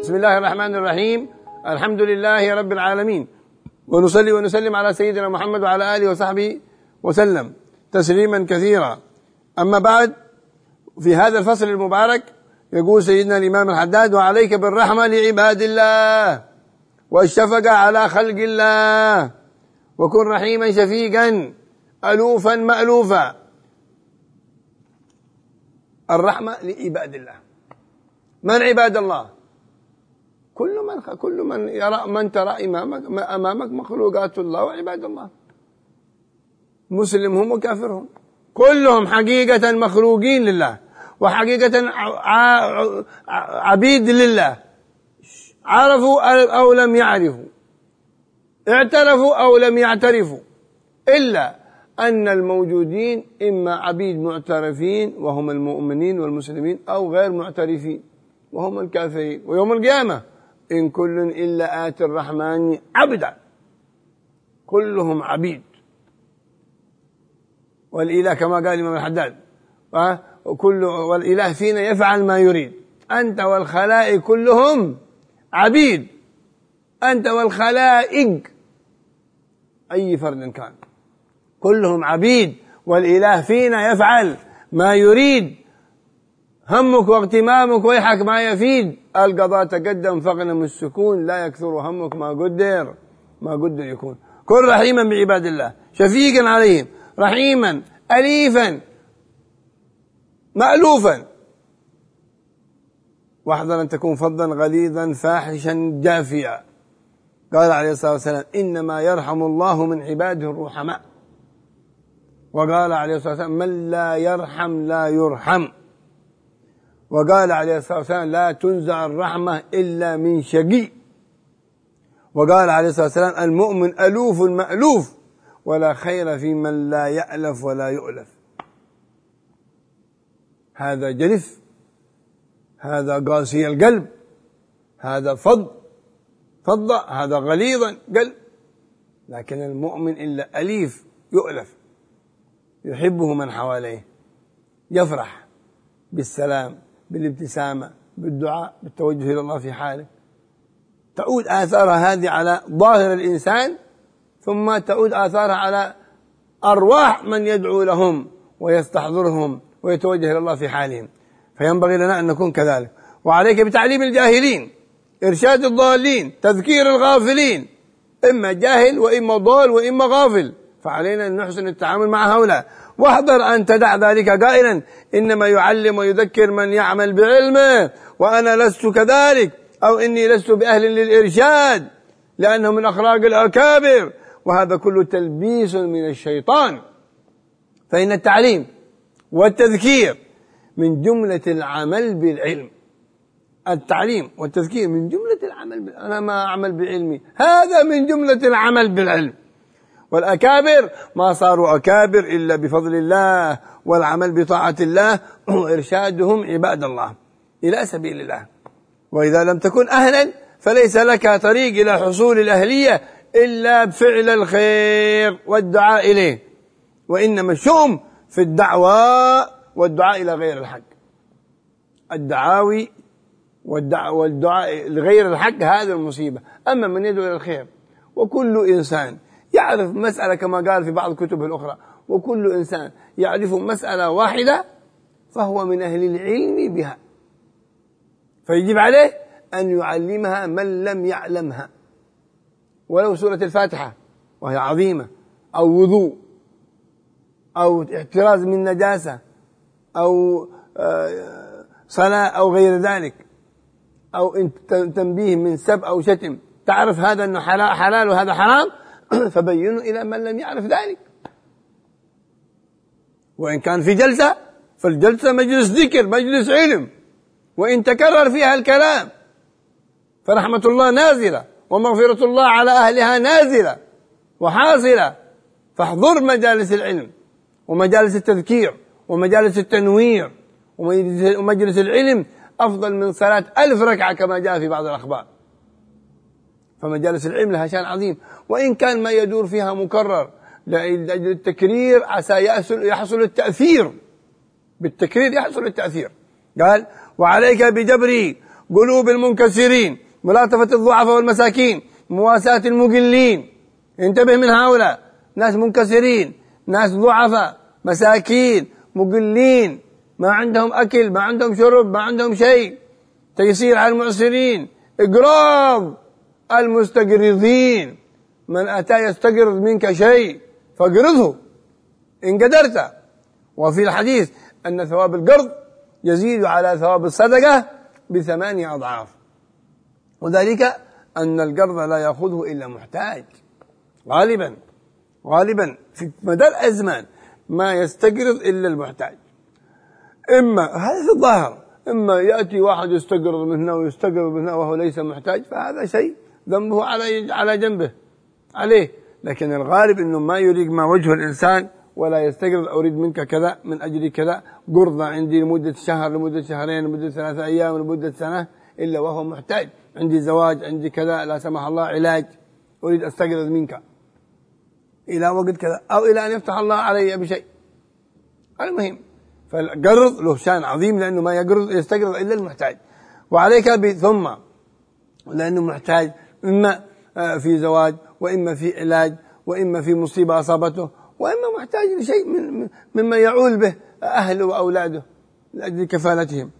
بسم الله الرحمن الرحيم. الحمد لله رب العالمين. ونصلي ونسلم على سيدنا محمد وعلى آله وصحبه وسلم تسليما كثيرا. أما بعد في هذا الفصل المبارك يقول سيدنا الإمام الحداد وعليك بالرحمة لعباد الله والشفقة على خلق الله وكن رحيما شفيقا ألوفا مألوفا. الرحمة لعباد الله. من عباد الله؟ كل من كل من يرى من ترى امامك أمامك مخلوقات الله وعباد الله. مسلمهم وكافرهم كلهم حقيقة مخلوقين لله وحقيقة عبيد لله. عرفوا أو لم يعرفوا. اعترفوا أو لم يعترفوا. إلا أن الموجودين إما عبيد معترفين وهم المؤمنين والمسلمين أو غير معترفين وهم الكافرين. ويوم القيامة إن كل إلا آتي الرحمن عبدا. كلهم عبيد. والإله كما قال الإمام الحداد وكل والإله فينا يفعل ما يريد. أنت والخلائق كلهم عبيد. أنت والخلائق. أي فرد كان. كلهم عبيد. والإله فينا يفعل ما يريد. همك واغتمامك ويحك ما يفيد. القضاء تقدم فاغنم السكون لا يكثر همك ما قدر ما قدر يكون. كن رحيما بعباد الله. شفيقا عليهم رحيما أليفا مألوفا. واحذر أن تكون فظا غليظا فاحشا جافيا. قال عليه الصلاة والسلام إنما يرحم الله من عباده الرحماء. وقال عليه الصلاة والسلام من لا يرحم لا يرحم. وقال عليه الصلاة والسلام لا تنزع الرحمة إلا من شقي. وقال عليه الصلاة والسلام المؤمن ألوف مألوف ولا خير في من لا يألف ولا يؤلف. هذا جلف هذا قاسي القلب هذا فض فض هذا غليظا قلب لكن المؤمن إلا أليف يؤلف يحبه من حواليه يفرح بالسلام. بالابتسامة بالدعاء بالتوجه إلى الله في حاله. تعود آثار هذه على ظاهر الإنسان ثم تعود آثارها على أرواح من يدعو لهم ويستحضرهم ويتوجه إلى الله في حالهم. فينبغي لنا أن نكون كذلك. وعليك بتعليم الجاهلين إرشاد الضالين تذكير الغافلين إما جاهل وإما ضال وإما غافل. فعلينا أن نحسن التعامل مع هؤلاء. واحذر أن تدع ذلك قائلا. إنما يعلم ويذكر من يعمل بعلمه وأنا لست كذلك أو إني لست بأهل للإرشاد لأنه من أخلاق الأكابر. وهذا كله تلبيس من الشيطان. فإن التعليم والتذكير من جملة العمل بالعلم. التعليم والتذكير من جملة العمل بالعلم. أنا ما أعمل بعلمي. هذا من جملة العمل بالعلم. والأكابر ما صاروا أكابر إلا بفضل الله والعمل بطاعة الله وإرشادهم عباد الله إلى سبيل الله. وإذا لم تكن أهلا فليس لك طريق إلى حصول الأهلية إلا بفعل الخير والدعاء إليه. وإنما الشؤم في الدعوة والدعاء إلى غير الحق. الدعاوي والدعاء لغير الحق هذه المصيبة. أما من يدعو إلى الخير وكل إنسان يعرف مسألة كما قال في بعض الكتب الأخرى. وكل إنسان يعرف مسألة واحدة فهو من أهل العلم بها. فيجب عليه أن يعلمها من لم يعلمها. ولو سورة الفاتحة وهي عظيمة أو وضوء أو احتراز من نجاسة أو آه، صلاة أو غير ذلك أو تنبيه من سب أو شتم. تعرف هذا أنه حلال وهذا حرام؟ فبينوا إلى من لم يعرف ذلك. وإن كان في جلسة فالجلسة مجلس ذكر مجلس علم. وإن تكرر فيها الكلام فرحمة الله نازلة ومغفرة الله على أهلها نازلة وحاصلة. فاحضر مجالس العلم ومجالس التذكير ومجالس التنوير ومجلس العلم أفضل من صلاة ألف ركعة كما جاء في بعض الأخبار. فمجالس العلم لها شأن عظيم. وإن كان ما يدور فيها مكرر لأجل التكرير عسى يحصل التأثير. بالتكرير يحصل التأثير. قال وعليك بجبر قلوب المنكسرين ملاطفة الضعفاء والمساكين مواساة المقلين. انتبه من هؤلاء. ناس منكسرين ناس ضعفاء مساكين مقلين. ما عندهم أكل ما عندهم شرب ما عندهم شيء. تيسير على المعسرين. إقراض. المستقرضين من أتى يستقرض منك شيء فاقرضه إن قدرت وفي الحديث أن ثواب القرض يزيد على ثواب الصدقة بثمانية أضعاف. وذلك أن القرض لا يأخذه إلا محتاج. غالبا غالبا في مدى الأزمان ما يستقرض إلا المحتاج. إما هذا في الظاهر إما يأتي واحد يستقرض من هنا ويستقرض من هنا وهو ليس محتاج فهذا شيء ذنبه على على جنبه. عليه. لكن الغالب إنه ما يريد ما وجه الإنسان ولا يستقرض. أريد منك كذا من أجل كذا. قرضة عندي لمدة شهر لمدة شهرين لمدة ثلاثة أيام لمدة سنة إلا وهو محتاج. عندي زواج عندي كذا لا سمح الله علاج. أريد أستقرض منك. إلى وقت كذا. أو إلى أن يفتح الله علي بشيء. المهم فالقرض له شأن عظيم لأنه ما يقرض يستقرض إلا المحتاج. وعليك ثم لأنه محتاج. إما آه، في زواج وإما في علاج وإما في مصيبة أصابته وإما محتاج لشيء من مما يعول به أهله وأولاده لأجل كفالتهم.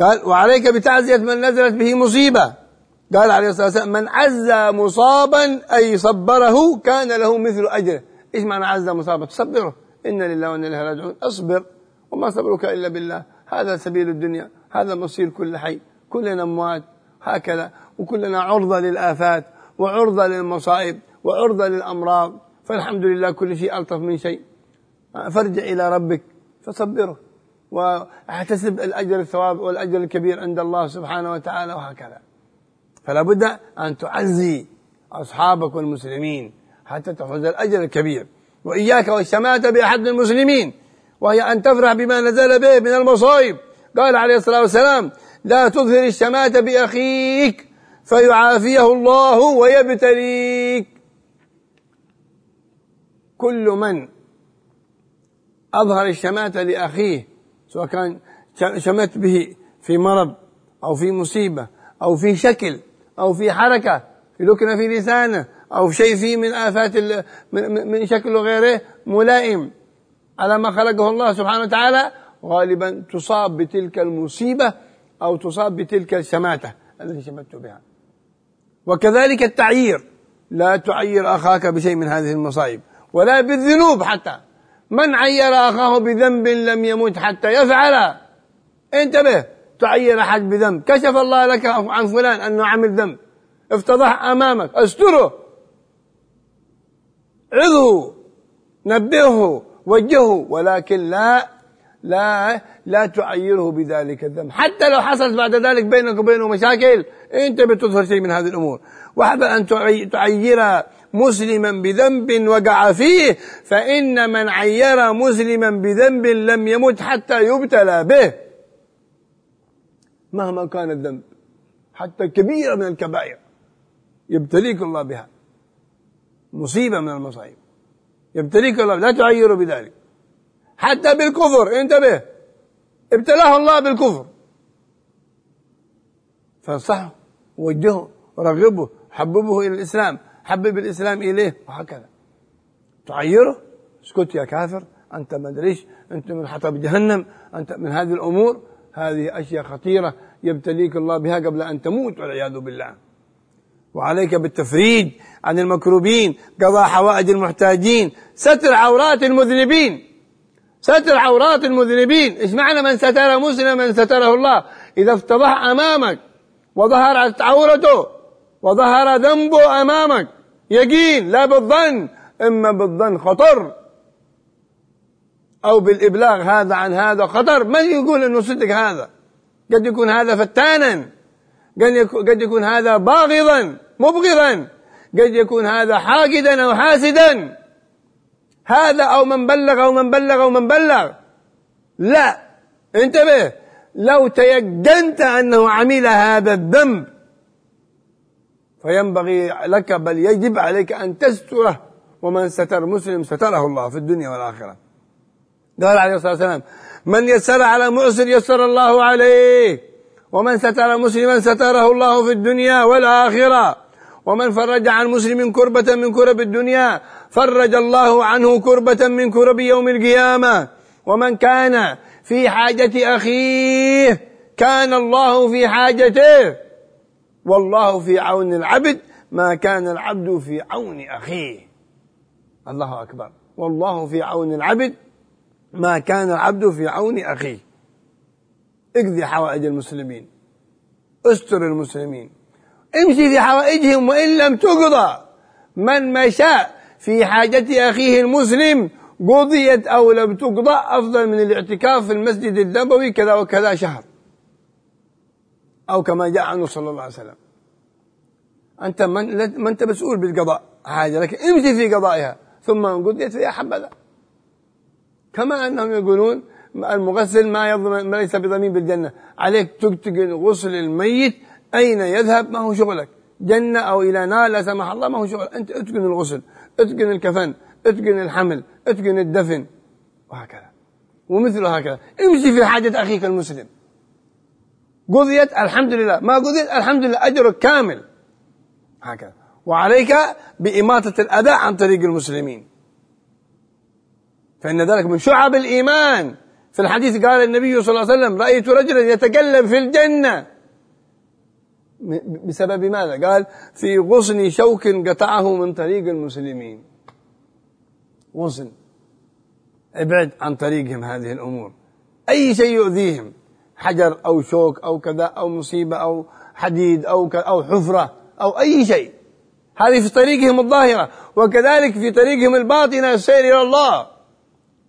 قال وعليك بتعزية من نزلت به مصيبة. قال عليه الصلاة والسلام من عزى مصابا أي صبره كان له مثل أجره. إيش معنى عزى مصابا تصبره. إن لله وإنا إليه راجعون. اصبر وما صبرك إلا بالله. هذا سبيل الدنيا هذا مصير كل حي كلنا أموات. هكذا. وكلنا عرضة للآفات وعرضة للمصائب وعرضة للأمراض. فالحمد لله كل شيء ألطف من شيء. فارجع إلى ربك فصبره واحتسب الأجر الثواب والأجر الكبير عند الله سبحانه وتعالى وهكذا. فلا بد أن تعزي أصحابك والمسلمين حتى تأخذ الأجر الكبير. وإياك والشماتة بأحد المسلمين وهي أن تفرح بما نزل به من المصائب. قال عليه الصلاة والسلام لا تظهر الشماتة بأخيك فيعافيه الله ويبتليك. كل من أظهر الشماتة لأخيه سواء كان شمت به في مرض أو في مصيبة أو في شكل أو في حركة في لكنة في لسانه أو شيء فيه من آفات من شكل غيره ملائم. على ما خلقه الله سبحانه وتعالى غالبا تصاب بتلك المصيبة أو تصاب بتلك الشماتة التي شمت بها. وكذلك التعيير. لا تعير أخاك بشيء من هذه المصائب ولا بالذنوب حتى. من عير أخاه بذنب لم يمت حتى يفعل. انتبه تعير أحد بذنب. كشف الله لك عن فلان أنه عمل ذنب. افتضح أمامك. استره. عظه نبهه. وجهه. ولكن لا لا لا تعيره بذلك الذنب. حتى لو حصلت بعد ذلك بينك وبينه مشاكل انت بتظهر شيء من هذه الأمور. واحذر أن تعير مسلما بذنب وقع فيه فإن من عير مسلما بذنب لم يمت حتى يبتلى به. مهما كان الذنب حتى كبيره من الكبائر يبتليك الله بها. مصيبة من المصائب. يبتليك الله لا تعير بذلك. حتى بالكفر انتبه ابتلاه الله بالكفر. فانصحه وجهه ورغبه حببه إلى الإسلام حبب الإسلام إليه وهكذا. تعيره اسكت يا كافر أنت ما أدريش أنت من حطب جهنم أنت من هذه الأمور هذه أشياء خطيرة يبتليك الله بها قبل أن تموت والعياذ بالله. وعليك بالتفريج عن المكروبين قضاء حوائج المحتاجين ستر عورات المذنبين. ستر عورات المذنبين. إيش معنى من ستر مسلما ستره الله. إذا افتضح أمامك وظهرت عورته وظهر ذنبه أمامك. يقين لا بالظن إما بالظن خطر أو بالإبلاغ هذا عن هذا خطر. من يقول إنه صدق هذا؟ قد يكون هذا فتانا. قد يكون هذا باغضا مبغضا. قد يكون هذا حاقدا أو حاسدا. هذا أو من بلغ أو من بلغ أو من بلغ. لا. انتبه. لو تيقنت أنه عمل هذا الذنب فينبغي لك بل يجب عليك أن تستره ومن ستر مسلم ستره الله في الدنيا والآخرة. قال عليه الصلاة والسلام من يسر على معسر يسر الله عليه ومن ستر مسلما ستره الله في الدنيا والآخرة ومن فرج عن مسلم كربة من كرب الدنيا فرج الله عنه كربة من كرب يوم القيامة ومن كان في حاجة أخيه كان الله في حاجته والله في عون العبد ما كان العبد في عون أخيه الله أكبر والله في عون العبد ما كان العبد في عون أخيه اقضي حوائج المسلمين استر المسلمين امشي في حوائجهم وإن لم تقضى من مشى في حاجة أخيه المسلم قضيت أو لم تقضى أفضل من الاعتكاف في المسجد النبوي كذا وكذا شهر. أو كما جاء عنه صلى الله عليه وسلم. أنت من, ما أنت مسؤول بالقضاء. حاجة لكن امشي في قضائها. ثم إن قضيت فيها حبذا. كما أنهم يقولون المغسل ما يضمن ما ليس بضمين بالجنة. عليك تقتقن غسل الميت أين يذهب؟ ما هو شغلك. جنة أو إلى نار لا سمح الله ما هو شغل. أنت اتقن الغسل. اتقن الكفن. اتقن الحمل اتقن الدفن وهكذا ومثل هكذا امشي في حاجة أخيك المسلم قضيت الحمد لله ما قضيت الحمد لله أجرك كامل هكذا وعليك بإماطة الأذى عن طريق المسلمين فإن ذلك من شعب الإيمان في الحديث قال النبي صلى الله عليه وسلم رأيت رجلا يتكلم في الجنة بسبب ماذا قال في غصن شوك قطعه من طريق المسلمين غصن ابعد عن طريقهم هذه الأمور. أي شيء يؤذيهم حجر أو شوك أو كذا أو مصيبة أو حديد أو أو حفرة أو أي شيء. هذه في طريقهم الظاهرة. وكذلك في طريقهم الباطنة السير إلى الله.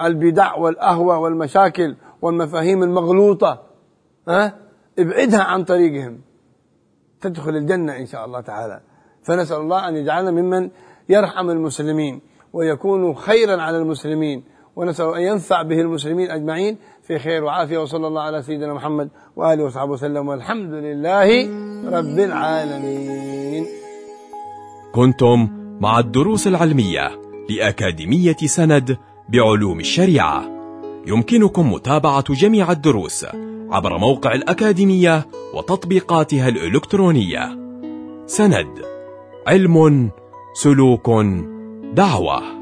البدع والأهوى والمشاكل والمفاهيم المغلوطة ها؟ ابعدها عن طريقهم. تدخل الجنة إن شاء الله تعالى. فنسأل الله أن يجعلنا ممن يرحم المسلمين. ويكون خيرا على المسلمين. ونسأل أن ينفع به المسلمين أجمعين في خير وعافية. وصلى الله على سيدنا محمد وآله وصحبه وسلم. والحمد لله رب العالمين. كنتم مع الدروس العلمية لأكاديمية سند بعلوم الشريعة. يمكنكم متابعة جميع الدروس عبر موقع الأكاديمية وتطبيقاتها الإلكترونية. سند علم سلوك دعوه